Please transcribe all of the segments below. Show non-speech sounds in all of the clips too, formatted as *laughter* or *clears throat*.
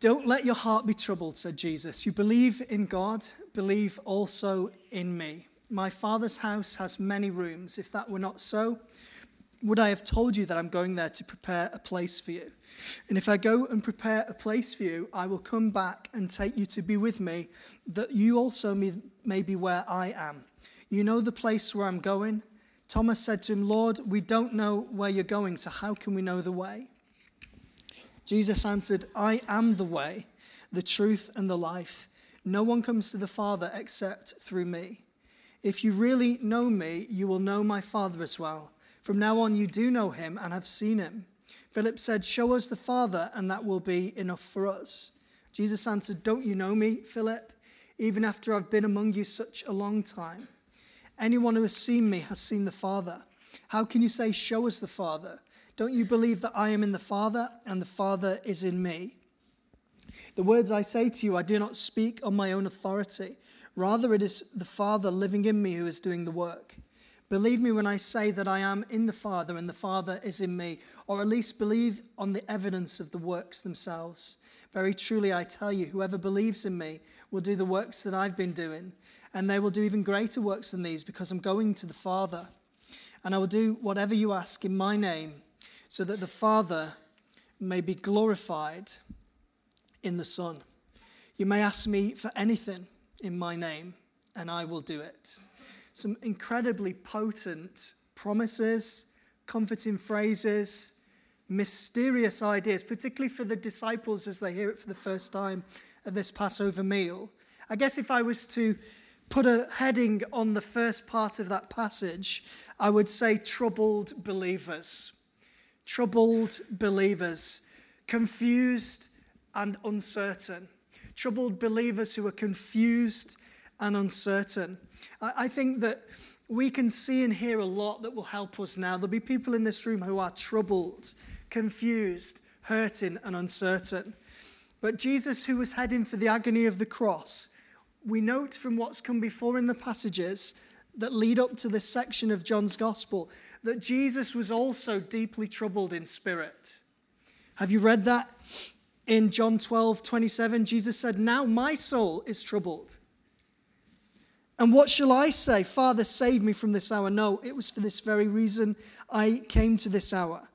Don't let your heart be troubled, said Jesus. You believe in God, believe also in me. My Father's house has many rooms. If that were not so, would I have told you that I'm going there to prepare a place for you? And if I go and prepare a place for you, I will come back and take you to be with me, that you also may, be where I am. You know the place where I'm going? Thomas said to him, Lord, we don't know where you're going, so how can we know the way? Jesus answered, I am the way, the truth, and the life. No one comes to the Father except through me. If you really know me, you will know my Father as well. From now on, you do know him and have seen him. Philip said, Show us the Father, and that will be enough for us. Jesus answered, Don't you know me, Philip, even after I've been among you such a long time? Anyone who has seen me has seen the Father. How can you say, Show us the Father? Don't you believe that I am in the Father and the Father is in me? The words I say to you, I do not speak on my own authority. Rather, it is the Father living in me who is doing the work. Believe me when I say that I am in the Father and the Father is in me, or at least believe on the evidence of the works themselves. Very truly, I tell you, whoever believes in me will do the works that I've been doing, and they will do even greater works than these because I'm going to the Father. And I will do whatever you ask in my name so that the Father may be glorified in the Son. You may ask me for anything in my name, and I will do it. Some incredibly potent promises, comforting phrases, mysterious ideas, particularly for the disciples as they hear it for the first time at this Passover meal. I guess if I was to put a heading on the first part of that passage, I would say troubled believers troubled believers, confused and uncertain. Troubled believers who are confused and uncertain. I think that we can see and hear a lot that will help us now. There'll be people in this room who are troubled, confused, hurting, and uncertain. But Jesus, who was heading for the agony of the cross, we note from what's come before in the passages that lead up to this section of John's gospel that Jesus was also deeply troubled in spirit. Have you read that? In John 12, 27, Jesus said, Now my soul is troubled. And what shall I say? Father, save me from this hour. No, it was for this very reason I came to this hour.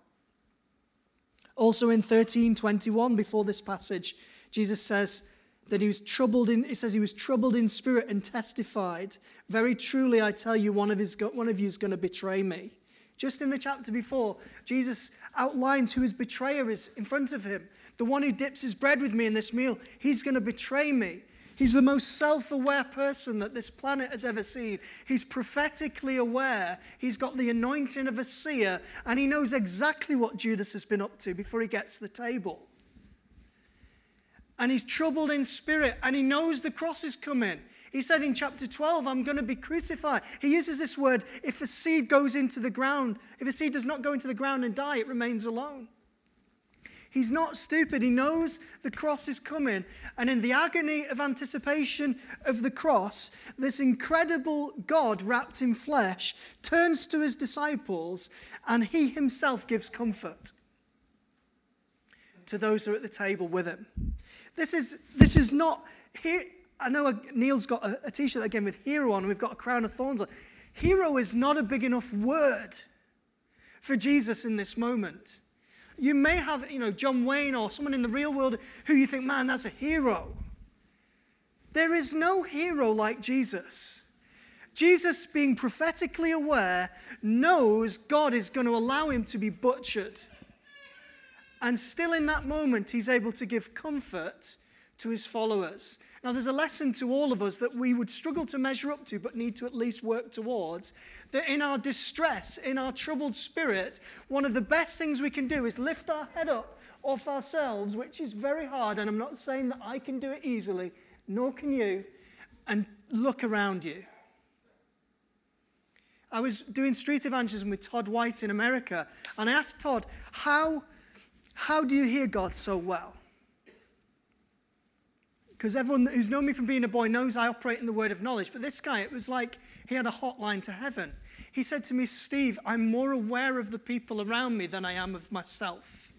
Also in 13, 21, before this passage, Jesus says, that he was troubled in, it says he was troubled in spirit and testified, Very truly, I tell you, one of, his, one of you is going to betray me. Just in the chapter before, Jesus outlines who his betrayer is in front of him. The one who dips his bread with me in this meal, he's going to betray me. He's the most self aware person that this planet has ever seen. He's prophetically aware. He's got the anointing of a seer, and he knows exactly what Judas has been up to before he gets to the table and he's troubled in spirit and he knows the cross is coming. He said in chapter 12, I'm going to be crucified. He uses this word if a seed goes into the ground, if a seed does not go into the ground and die, it remains alone. He's not stupid. He knows the cross is coming. And in the agony of anticipation of the cross, this incredible God wrapped in flesh turns to his disciples and he himself gives comfort to those who are at the table with him. This is, this is not, here, I know Neil's got a, a t shirt again with hero on, we've got a crown of thorns on. Hero is not a big enough word for Jesus in this moment. You may have, you know, John Wayne or someone in the real world who you think, man, that's a hero. There is no hero like Jesus. Jesus, being prophetically aware, knows God is going to allow him to be butchered. And still in that moment, he's able to give comfort to his followers. Now, there's a lesson to all of us that we would struggle to measure up to, but need to at least work towards. That in our distress, in our troubled spirit, one of the best things we can do is lift our head up off ourselves, which is very hard. And I'm not saying that I can do it easily, nor can you, and look around you. I was doing street evangelism with Todd White in America, and I asked Todd, How how do you hear God so well? Because everyone who's known me from being a boy knows I operate in the word of knowledge. But this guy, it was like he had a hotline to heaven. He said to me, Steve, I'm more aware of the people around me than I am of myself.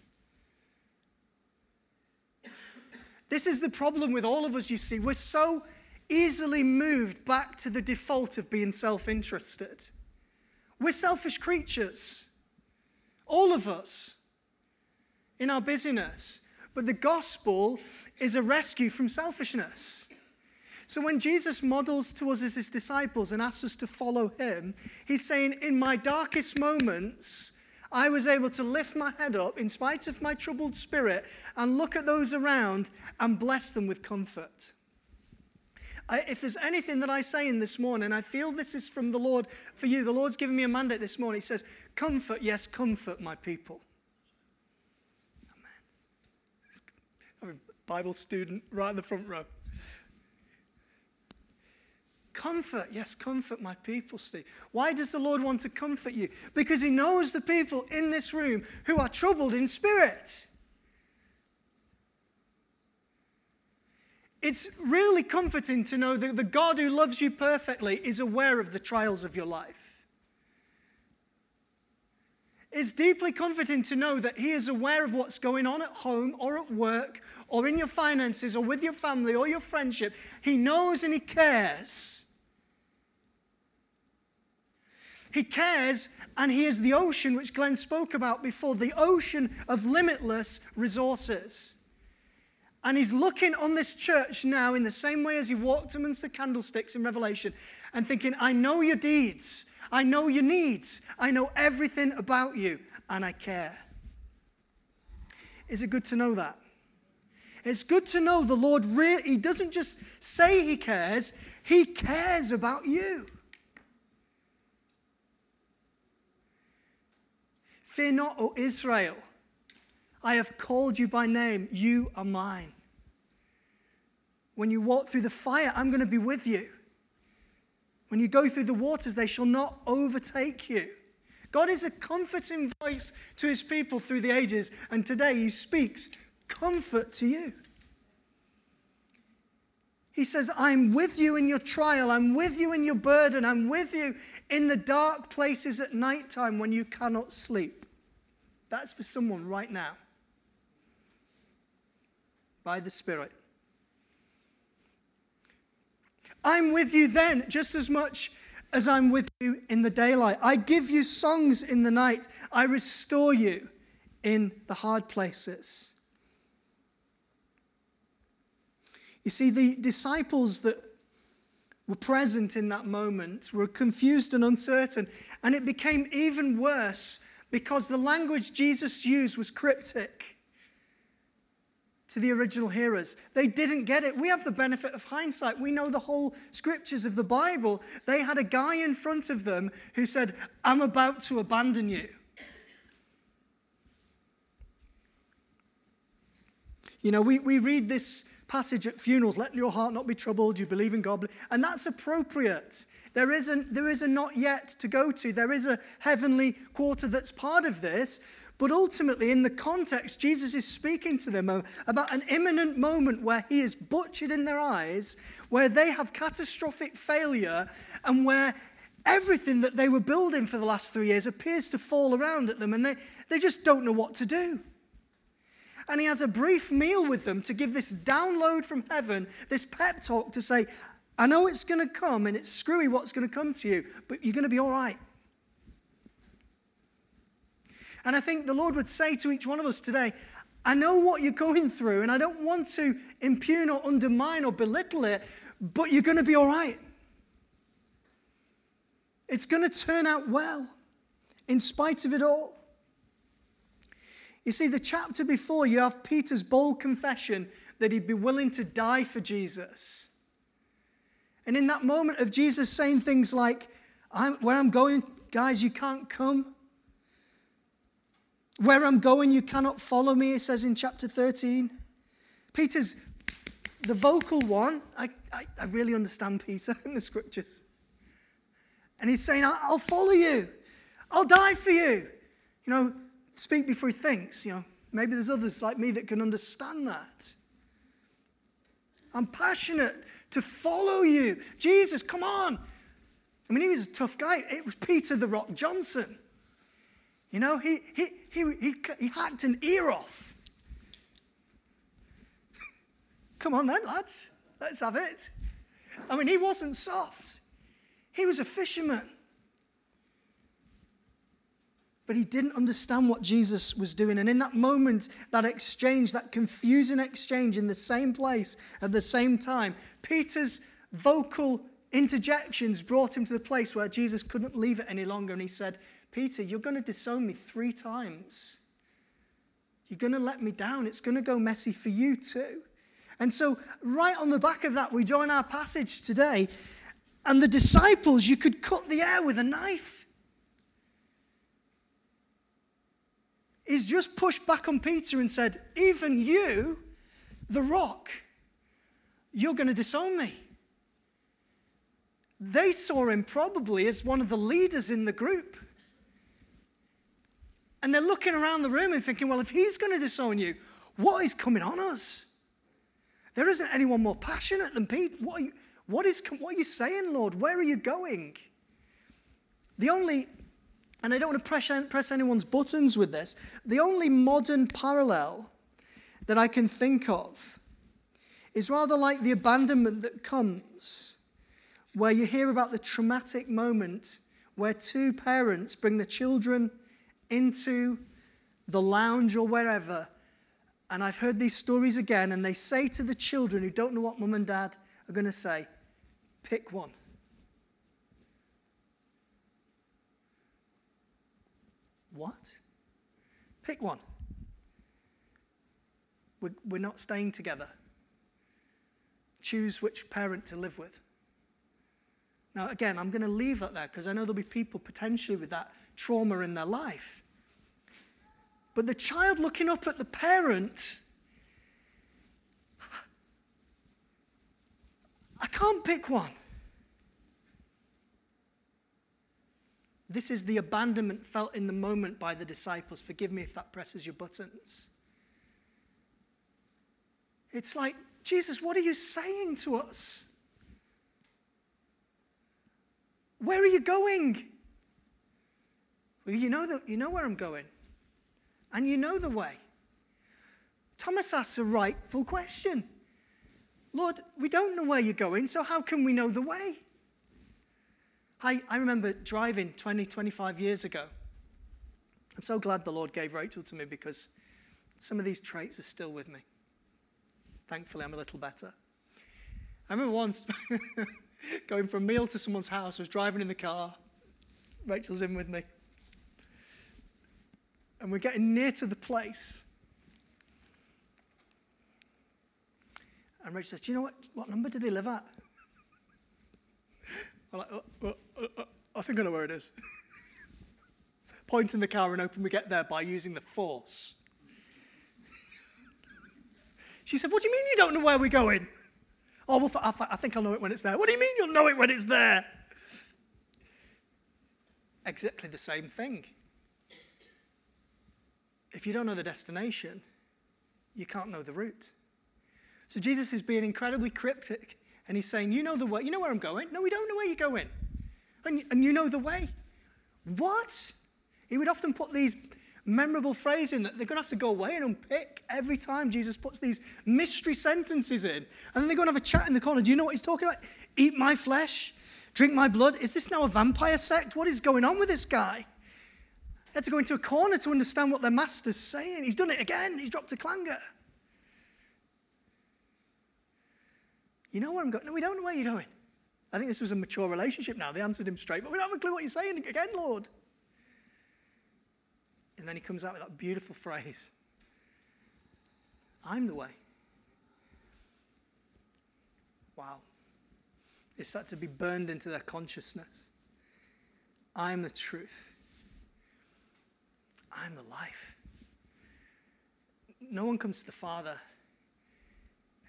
This is the problem with all of us, you see. We're so easily moved back to the default of being self interested. We're selfish creatures, all of us, in our busyness. But the gospel is a rescue from selfishness. So when Jesus models to us as his disciples and asks us to follow him, he's saying, In my darkest moments, I was able to lift my head up in spite of my troubled spirit and look at those around and bless them with comfort. I, if there's anything that I say in this morning, I feel this is from the Lord for you. The Lord's given me a mandate this morning. He says, Comfort, yes, comfort my people. Amen. I'm a Bible student right in the front row. Comfort, yes, comfort my people, Steve. Why does the Lord want to comfort you? Because He knows the people in this room who are troubled in spirit. It's really comforting to know that the God who loves you perfectly is aware of the trials of your life. It's deeply comforting to know that He is aware of what's going on at home or at work or in your finances or with your family or your friendship. He knows and He cares. He cares, and He is the ocean, which Glenn spoke about before the ocean of limitless resources. And he's looking on this church now in the same way as he walked amongst the candlesticks in Revelation and thinking, I know your deeds, I know your needs, I know everything about you, and I care. Is it good to know that? It's good to know the Lord really, he doesn't just say he cares, he cares about you. Fear not, O Israel. I have called you by name. You are mine. When you walk through the fire, I'm going to be with you. When you go through the waters, they shall not overtake you. God is a comforting voice to his people through the ages, and today he speaks comfort to you. He says, I'm with you in your trial. I'm with you in your burden. I'm with you in the dark places at nighttime when you cannot sleep. That's for someone right now by the Spirit. I'm with you then just as much as I'm with you in the daylight. I give you songs in the night. I restore you in the hard places. You see, the disciples that were present in that moment were confused and uncertain, and it became even worse because the language Jesus used was cryptic to the original hearers. They didn't get it. We have the benefit of hindsight. We know the whole scriptures of the Bible. They had a guy in front of them who said, I'm about to abandon you. You know, we, we read this passage at funerals let your heart not be troubled, you believe in God. And that's appropriate. There, isn't, there is a not yet to go to, there is a heavenly quarter that's part of this. But ultimately, in the context, Jesus is speaking to them about an imminent moment where he is butchered in their eyes, where they have catastrophic failure, and where everything that they were building for the last three years appears to fall around at them, and they, they just don't know what to do. And he has a brief meal with them to give this download from heaven, this pep talk to say, I know it's going to come and it's screwy what's going to come to you, but you're going to be all right. And I think the Lord would say to each one of us today, I know what you're going through, and I don't want to impugn or undermine or belittle it, but you're going to be all right. It's going to turn out well, in spite of it all. You see, the chapter before, you have Peter's bold confession that he'd be willing to die for Jesus. And in that moment of Jesus saying things like, I'm, Where I'm going, guys, you can't come. Where I'm going, you cannot follow me, it says in chapter 13. Peter's the vocal one. I, I, I really understand Peter *laughs* in the scriptures. And he's saying, I'll follow you. I'll die for you. You know, speak before he thinks. You know, maybe there's others like me that can understand that. I'm passionate to follow you. Jesus, come on. I mean, he was a tough guy. It was Peter the Rock Johnson. You know, he, he, he, he, he hacked an ear off. *laughs* Come on then, lads, let's have it. I mean, he wasn't soft, he was a fisherman. But he didn't understand what Jesus was doing. And in that moment, that exchange, that confusing exchange in the same place at the same time, Peter's vocal interjections brought him to the place where Jesus couldn't leave it any longer. And he said, Peter, you're going to disown me three times. You're going to let me down. It's going to go messy for you too. And so, right on the back of that, we join our passage today. And the disciples, you could cut the air with a knife. He's just pushed back on Peter and said, Even you, the rock, you're going to disown me. They saw him probably as one of the leaders in the group. And they're looking around the room and thinking, well, if he's going to disown you, what is coming on us? There isn't anyone more passionate than Pete. What are you, what is, what are you saying, Lord? Where are you going? The only, and I don't want to press, press anyone's buttons with this, the only modern parallel that I can think of is rather like the abandonment that comes where you hear about the traumatic moment where two parents bring the children into the lounge or wherever. And I've heard these stories again, and they say to the children who don't know what mum and dad are going to say, pick one. What? Pick one. We're, we're not staying together. Choose which parent to live with. Now, again, I'm going to leave that there because I know there'll be people potentially with that trauma in their life. But the child looking up at the parent, I can't pick one. This is the abandonment felt in the moment by the disciples. Forgive me if that presses your buttons. It's like, Jesus, what are you saying to us? Where are you going? Well, you know, that, you know where I'm going, and you know the way. Thomas asks a rightful question Lord, we don't know where you're going, so how can we know the way? I, I remember driving 20, 25 years ago. I'm so glad the Lord gave Rachel to me because some of these traits are still with me. Thankfully, I'm a little better. I remember once *laughs* going for a meal to someone's house, I was driving in the car. Rachel's in with me. And we're getting near to the place. And Rachel says, Do you know what, what number do they live at? I'm like, oh, oh, oh, I think I know where it is. *laughs* Point in the car and open, we get there by using the force. She said, What do you mean you don't know where we're going? Oh, well, I, I think I'll know it when it's there. What do you mean you'll know it when it's there? Exactly the same thing. If you don't know the destination, you can't know the route. So Jesus is being incredibly cryptic and he's saying, You know the way, you know where I'm going? No, we don't know where you're going. And, and you know the way. What? He would often put these memorable phrase in that they're going to have to go away and unpick every time Jesus puts these mystery sentences in. And then they're going to have a chat in the corner. Do you know what he's talking about? Eat my flesh, drink my blood. Is this now a vampire sect? What is going on with this guy? They had to go into a corner to understand what their master's saying. He's done it again. He's dropped a clanger. You know where I'm going? No, we don't know where you're going. I think this was a mature relationship now. They answered him straight, but we don't have a clue what you're saying again, Lord. And then he comes out with that beautiful phrase I'm the way. Wow. It's that to be burned into their consciousness. I'm the truth. I'm the life. No one comes to the Father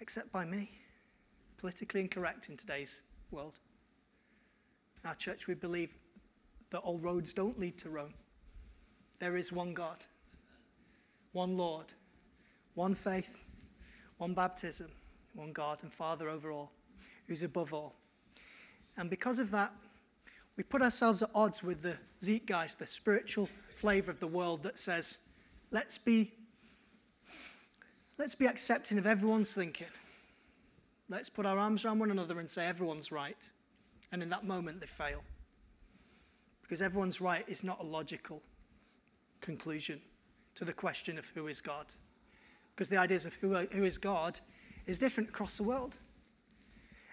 except by me. Politically incorrect in today's world. In our church, we believe that all roads don't lead to Rome. There is one God, one Lord, one faith, one baptism, one God and Father over all, who's above all. And because of that, we put ourselves at odds with the Zeitgeist, the spiritual flavor of the world that says, let's be, let's be accepting of everyone's thinking. Let's put our arms around one another and say everyone's right. And in that moment, they fail. Because everyone's right is not a logical conclusion to the question of who is God. Because the ideas of who, who is God is different across the world.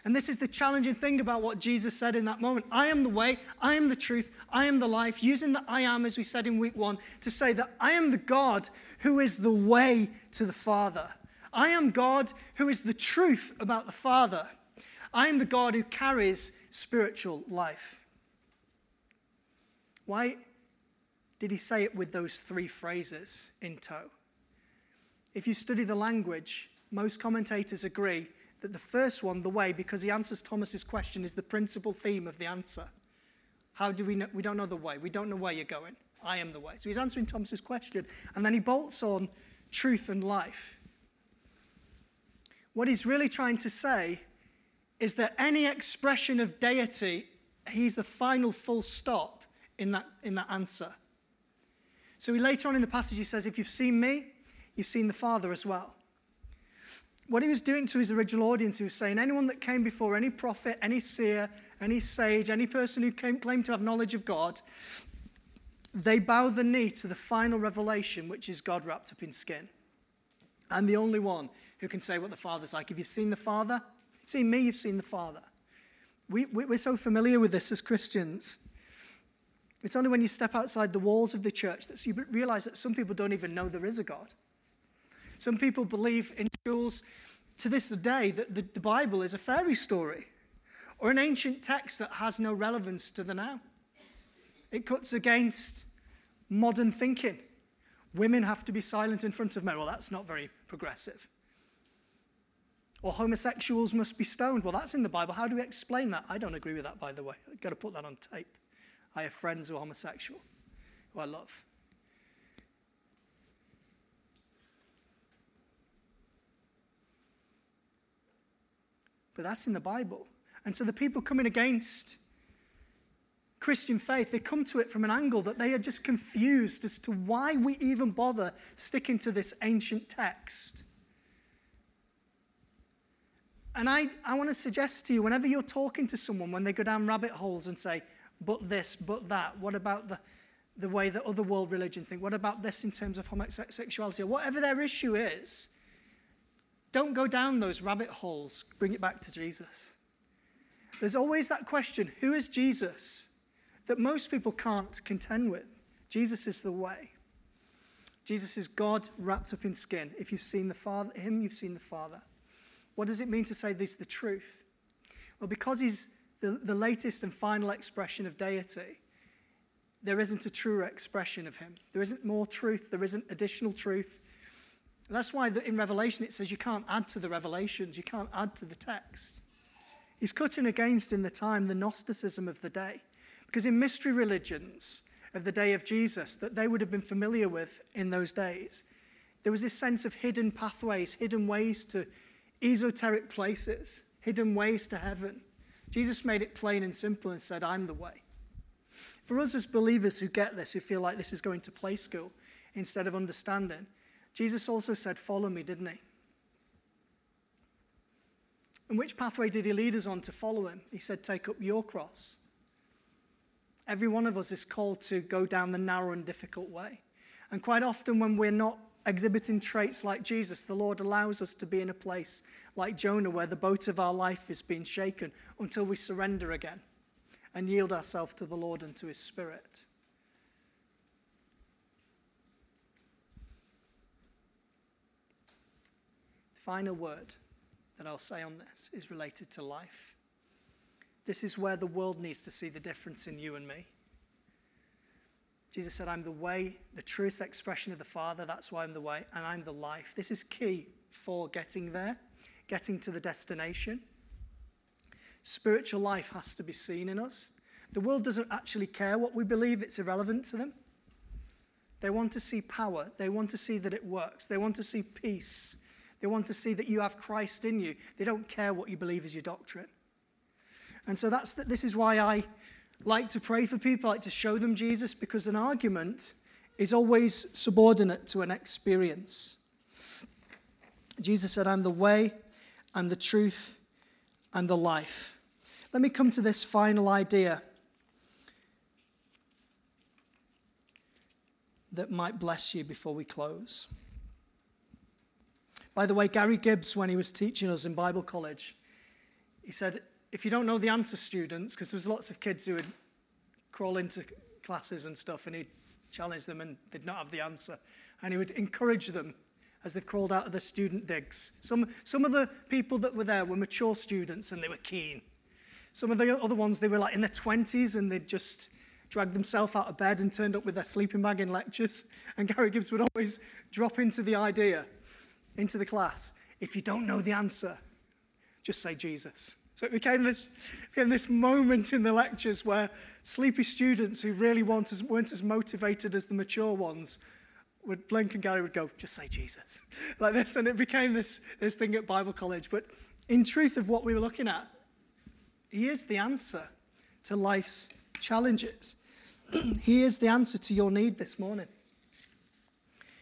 And this is the challenging thing about what Jesus said in that moment. I am the way, I am the truth, I am the life, using the I am, as we said in week one, to say that I am the God who is the way to the Father. I am God who is the truth about the Father. I am the God who carries spiritual life. Why did he say it with those three phrases in tow? If you study the language, most commentators agree that the first one, the way, because he answers Thomas's question, is the principal theme of the answer. How do we know? We don't know the way. We don't know where you're going. I am the way. So he's answering Thomas's question, and then he bolts on truth and life. What he's really trying to say is that any expression of deity, he's the final full stop in that, in that answer. So he, later on in the passage, he says, If you've seen me, you've seen the Father as well what he was doing to his original audience, he was saying, anyone that came before, any prophet, any seer, any sage, any person who came, claimed to have knowledge of God, they bow the knee to the final revelation, which is God wrapped up in skin. I'm the only one who can say what the Father's like. If you've seen the Father, seen me, you've seen the Father. We, we're so familiar with this as Christians. It's only when you step outside the walls of the church that you realize that some people don't even know there is a God. Some people believe in schools to this day that the, the Bible is a fairy story or an ancient text that has no relevance to the now. It cuts against modern thinking. Women have to be silent in front of men. Well, that's not very progressive. Or homosexuals must be stoned. Well, that's in the Bible. How do we explain that? I don't agree with that, by the way. I've got to put that on tape. I have friends who are homosexual, who I love. But that's in the Bible. And so the people coming against Christian faith, they come to it from an angle that they are just confused as to why we even bother sticking to this ancient text. And I, I want to suggest to you, whenever you're talking to someone, when they go down rabbit holes and say, but this, but that, what about the, the way that other world religions think? What about this in terms of homosexuality? Or whatever their issue is, don't go down those rabbit holes. Bring it back to Jesus. There's always that question who is Jesus? that most people can't contend with. Jesus is the way. Jesus is God wrapped up in skin. If you've seen the Father, him, you've seen the Father. What does it mean to say this is the truth? Well, because he's the, the latest and final expression of deity, there isn't a truer expression of him. There isn't more truth, there isn't additional truth, that's why in Revelation it says you can't add to the revelations, you can't add to the text. He's cutting against in the time the Gnosticism of the day. Because in mystery religions of the day of Jesus that they would have been familiar with in those days, there was this sense of hidden pathways, hidden ways to esoteric places, hidden ways to heaven. Jesus made it plain and simple and said, I'm the way. For us as believers who get this, who feel like this is going to play school instead of understanding, Jesus also said, Follow me, didn't he? And which pathway did he lead us on to follow him? He said, Take up your cross. Every one of us is called to go down the narrow and difficult way. And quite often, when we're not exhibiting traits like Jesus, the Lord allows us to be in a place like Jonah, where the boat of our life is being shaken until we surrender again and yield ourselves to the Lord and to his Spirit. The final word that I'll say on this is related to life. This is where the world needs to see the difference in you and me. Jesus said, I'm the way, the truest expression of the Father. That's why I'm the way, and I'm the life. This is key for getting there, getting to the destination. Spiritual life has to be seen in us. The world doesn't actually care what we believe, it's irrelevant to them. They want to see power, they want to see that it works, they want to see peace, they want to see that you have Christ in you. They don't care what you believe is your doctrine. And so that's this is why I like to pray for people, like to show them Jesus, because an argument is always subordinate to an experience. Jesus said, I'm the way, I'm the truth, and the life. Let me come to this final idea that might bless you before we close. By the way, Gary Gibbs, when he was teaching us in Bible college, he said, if you don't know the answer, students, because there was lots of kids who would crawl into classes and stuff, and he'd challenge them and they'd not have the answer. And he would encourage them as they've crawled out of the student digs. Some, some of the people that were there were mature students and they were keen. Some of the other ones, they were like in their 20s and they'd just dragged themselves out of bed and turned up with their sleeping bag in lectures. And Gary Gibbs would always drop into the idea, into the class if you don't know the answer, just say Jesus. So it became this, became this moment in the lectures where sleepy students who really weren't as, weren't as motivated as the mature ones would blink and Gary would go, just say Jesus. *laughs* Like this. And it became this, this thing at Bible college. But in truth of what we were looking at, he is the answer to life's challenges. *clears throat* he is the answer to your need this morning.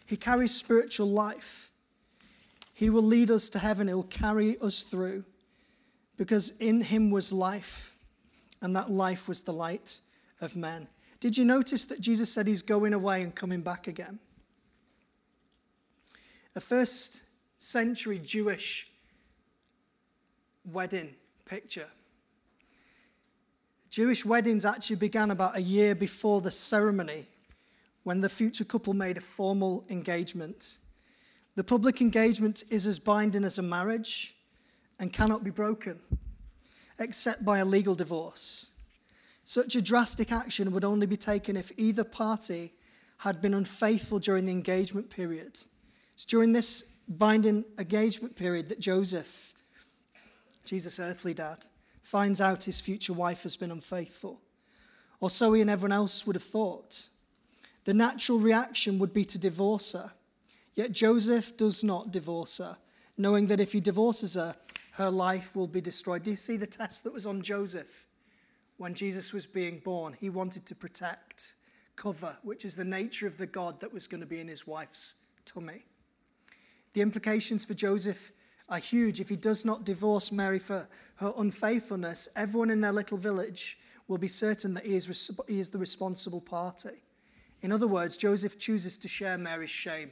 He carries spiritual life. He will lead us to heaven. He'll carry us through because in him was life, and that life was the light of men. Did you notice that Jesus said he's going away and coming back again? A first century Jewish wedding picture Jewish weddings actually began about a year before the ceremony when the future couple made a formal engagement. The public engagement is as binding as a marriage and cannot be broken except by a legal divorce. Such a drastic action would only be taken if either party had been unfaithful during the engagement period. It's during this binding engagement period that Joseph, Jesus' earthly dad, finds out his future wife has been unfaithful. Or so he and everyone else would have thought. The natural reaction would be to divorce her. Yet Joseph does not divorce her, knowing that if he divorces her, her life will be destroyed. Do you see the test that was on Joseph when Jesus was being born? He wanted to protect, cover, which is the nature of the God that was going to be in his wife's tummy. The implications for Joseph are huge. If he does not divorce Mary for her unfaithfulness, everyone in their little village will be certain that he is, he is the responsible party. In other words, Joseph chooses to share Mary's shame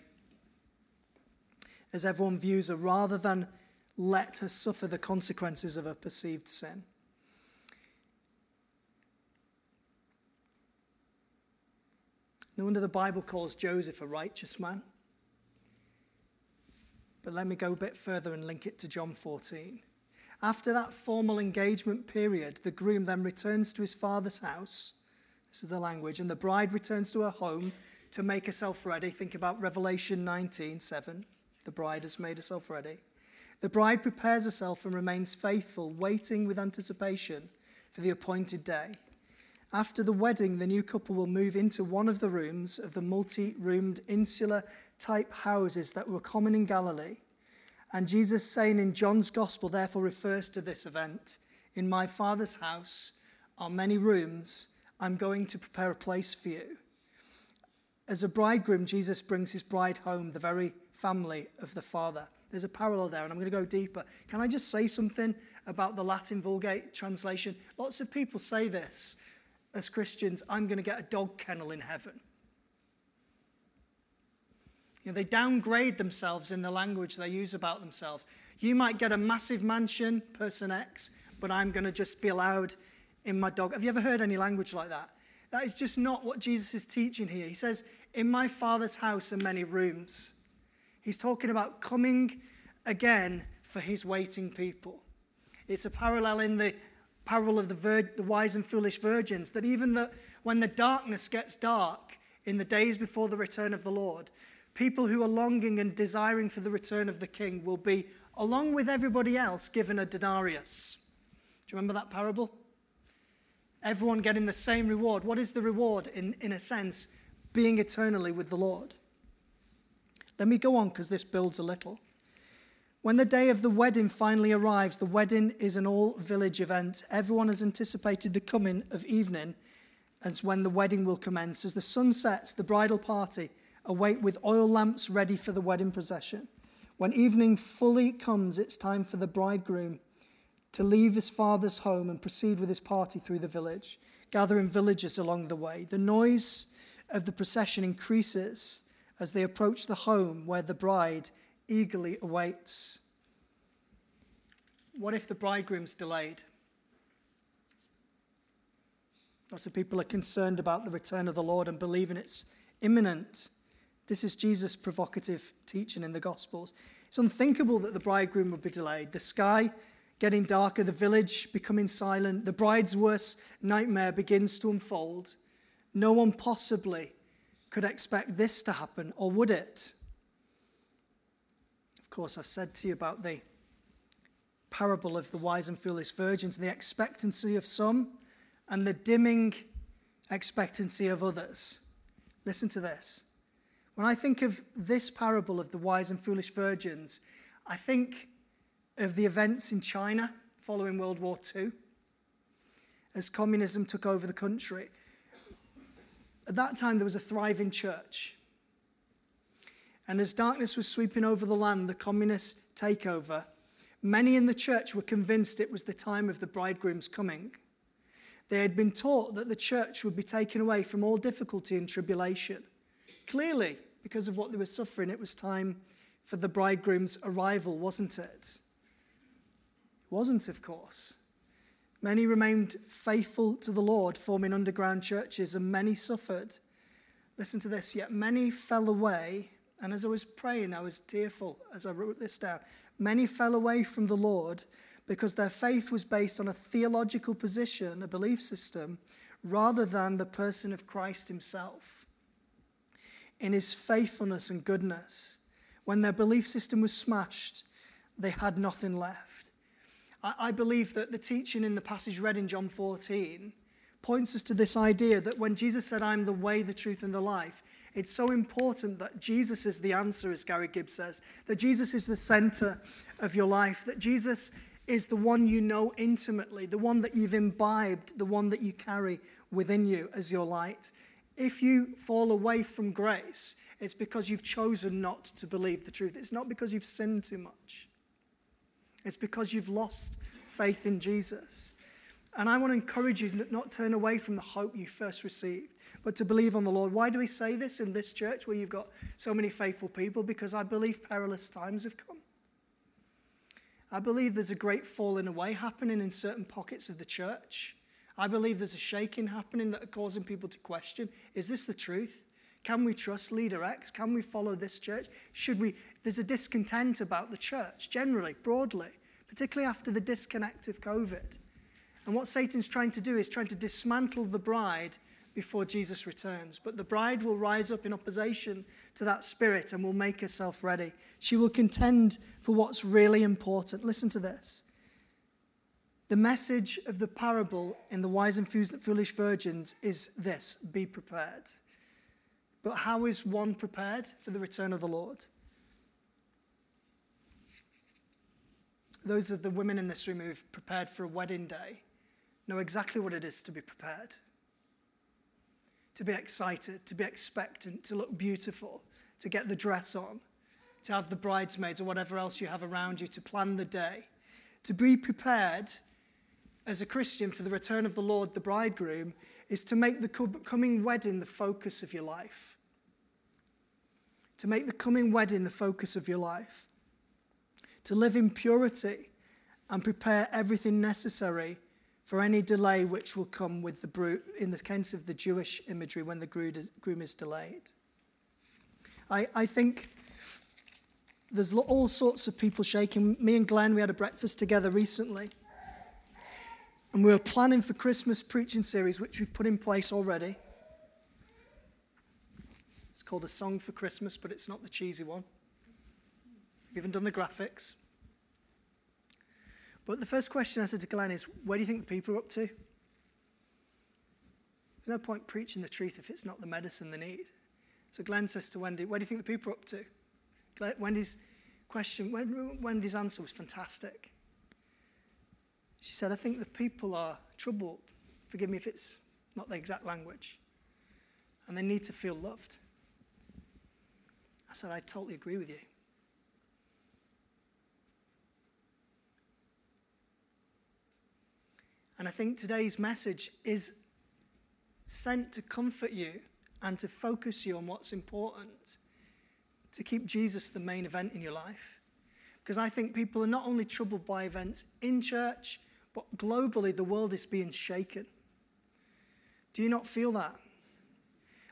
as everyone views her rather than let her suffer the consequences of her perceived sin. No wonder the Bible calls Joseph a righteous man. But let me go a bit further and link it to John 14. After that formal engagement period, the groom then returns to his father's house. This is the language. And the bride returns to her home to make herself ready. Think about Revelation 19 7. The bride has made herself ready. The bride prepares herself and remains faithful, waiting with anticipation for the appointed day. After the wedding, the new couple will move into one of the rooms of the multi roomed insular type houses that were common in Galilee. And Jesus, saying in John's gospel, therefore refers to this event In my Father's house are many rooms. I'm going to prepare a place for you. As a bridegroom, Jesus brings his bride home, the very family of the Father. There's a parallel there, and I'm going to go deeper. Can I just say something about the Latin Vulgate translation? Lots of people say this as Christians I'm going to get a dog kennel in heaven. You know, they downgrade themselves in the language they use about themselves. You might get a massive mansion, person X, but I'm going to just be allowed in my dog. Have you ever heard any language like that? That is just not what Jesus is teaching here. He says, In my Father's house are many rooms. He's talking about coming again for his waiting people. It's a parallel in the parable of the, vir- the wise and foolish virgins that even the, when the darkness gets dark in the days before the return of the Lord, People who are longing and desiring for the return of the king will be, along with everybody else, given a denarius. Do you remember that parable? Everyone getting the same reward. What is the reward, in, in a sense? Being eternally with the Lord. Let me go on because this builds a little. When the day of the wedding finally arrives, the wedding is an all village event. Everyone has anticipated the coming of evening as when the wedding will commence. As the sun sets, the bridal party await with oil lamps ready for the wedding procession. When evening fully comes, it's time for the bridegroom to leave his father's home and proceed with his party through the village, gathering villagers along the way. The noise of the procession increases as they approach the home where the bride eagerly awaits. What if the bridegroom's delayed? Lots of people are concerned about the return of the Lord and believing it's imminent. This is Jesus' provocative teaching in the Gospels. It's unthinkable that the bridegroom would be delayed. The sky getting darker, the village becoming silent, the bride's worst nightmare begins to unfold. No one possibly could expect this to happen, or would it? Of course, I've said to you about the parable of the wise and foolish virgins, the expectancy of some and the dimming expectancy of others. Listen to this. When I think of this parable of the wise and foolish virgins, I think of the events in China following World War II as communism took over the country. At that time, there was a thriving church. And as darkness was sweeping over the land, the communist takeover, many in the church were convinced it was the time of the bridegroom's coming. They had been taught that the church would be taken away from all difficulty and tribulation. Clearly, because of what they were suffering, it was time for the bridegroom's arrival, wasn't it? It wasn't, of course. Many remained faithful to the Lord, forming underground churches, and many suffered. Listen to this, yet many fell away. And as I was praying, I was tearful as I wrote this down. Many fell away from the Lord because their faith was based on a theological position, a belief system, rather than the person of Christ himself. In his faithfulness and goodness, when their belief system was smashed, they had nothing left. I, believe that the teaching in the passage read in John 14 points us to this idea that when Jesus said, I'm the way, the truth, and the life, it's so important that Jesus is the answer, as Gary Gibbs says, that Jesus is the center of your life, that Jesus is the one you know intimately, the one that you've imbibed, the one that you carry within you as your light. If you fall away from grace, it's because you've chosen not to believe the truth. It's not because you've sinned too much. It's because you've lost faith in Jesus. And I want to encourage you to not turn away from the hope you first received, but to believe on the Lord. Why do we say this in this church where you've got so many faithful people? Because I believe perilous times have come. I believe there's a great falling away happening in certain pockets of the church. I believe there's a shaking happening that are causing people to question is this the truth? Can we trust leader X? Can we follow this church? Should we? There's a discontent about the church generally, broadly, particularly after the disconnect of COVID. And what Satan's trying to do is trying to dismantle the bride before Jesus returns. But the bride will rise up in opposition to that spirit and will make herself ready. She will contend for what's really important. Listen to this. The message of the parable in the wise and foolish virgins is this be prepared. But how is one prepared for the return of the Lord? Those of the women in this room who've prepared for a wedding day know exactly what it is to be prepared. To be excited, to be expectant, to look beautiful, to get the dress on, to have the bridesmaids or whatever else you have around you, to plan the day. To be prepared as a Christian for the return of the Lord, the bridegroom, is to make the coming wedding the focus of your life. To make the coming wedding the focus of your life. To live in purity and prepare everything necessary for any delay which will come with the brood, in the case of the Jewish imagery when the groom is delayed. I, I think there's all sorts of people shaking. Me and Glenn, we had a breakfast together recently. And we were planning for Christmas preaching series, which we've put in place already. It's called A Song for Christmas, but it's not the cheesy one. We haven't done the graphics. But the first question I said to Glenn is, where do you think the people are up to? There's no point preaching the truth if it's not the medicine they need. So Glenn says to Wendy, where do you think the people are up to? Wendy's question, Wendy's answer was fantastic. She said, I think the people are troubled. Forgive me if it's not the exact language. And they need to feel loved. I said, I totally agree with you. And I think today's message is sent to comfort you and to focus you on what's important, to keep Jesus the main event in your life. Because I think people are not only troubled by events in church, but globally the world is being shaken. Do you not feel that?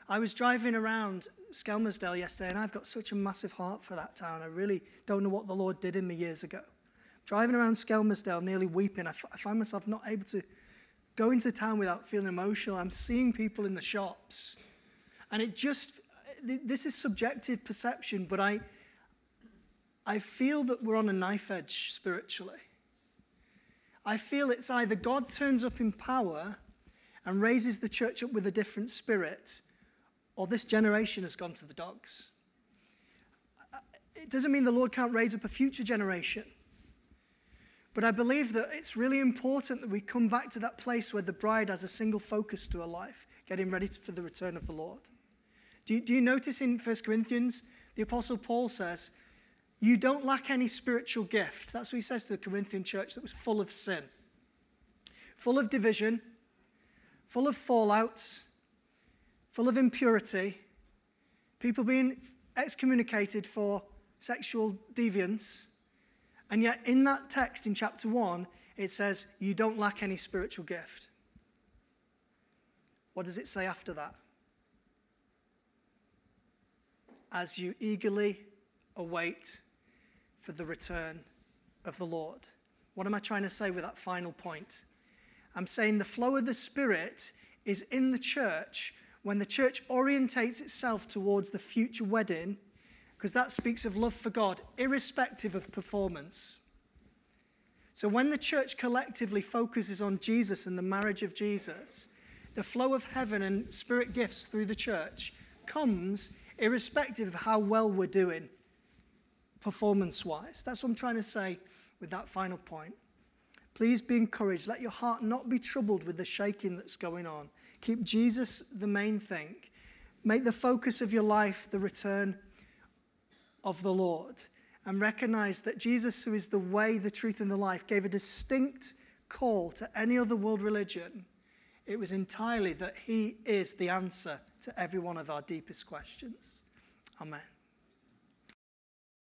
I was driving around Skelmersdale yesterday, and I've got such a massive heart for that town. I really don't know what the Lord did in me years ago. Driving around Skelmersdale, nearly weeping, I, f- I find myself not able to go into town without feeling emotional. I'm seeing people in the shops, and it just, this is subjective perception, but I, I feel that we're on a knife edge spiritually. I feel it's either God turns up in power and raises the church up with a different spirit, or this generation has gone to the dogs. It doesn't mean the Lord can't raise up a future generation. But I believe that it's really important that we come back to that place where the bride has a single focus to her life, getting ready for the return of the Lord. Do you, do you notice in 1 Corinthians, the Apostle Paul says, You don't lack any spiritual gift. That's what he says to the Corinthian church that was full of sin, full of division, full of fallouts, full of impurity, people being excommunicated for sexual deviance. And yet, in that text in chapter 1, it says, You don't lack any spiritual gift. What does it say after that? As you eagerly await for the return of the Lord. What am I trying to say with that final point? I'm saying the flow of the Spirit is in the church when the church orientates itself towards the future wedding, because that speaks of love for God, irrespective of performance. So when the church collectively focuses on Jesus and the marriage of Jesus, the flow of heaven and spirit gifts through the church comes irrespective of how well we're doing performance wise. That's what I'm trying to say with that final point. Please be encouraged. Let your heart not be troubled with the shaking that's going on. Keep Jesus the main thing. Make the focus of your life the return of the Lord. And recognize that Jesus, who is the way, the truth, and the life, gave a distinct call to any other world religion. It was entirely that he is the answer to every one of our deepest questions. Amen.